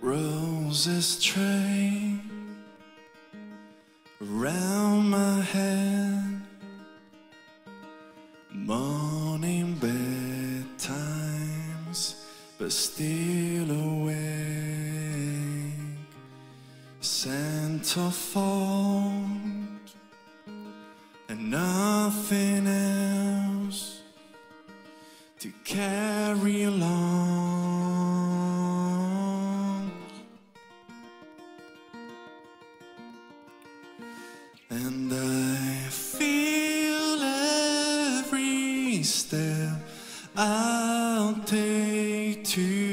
roses train around my head, morning bedtimes, but still awake. Santa fold and nothing else to carry along. And I feel every step I'll take to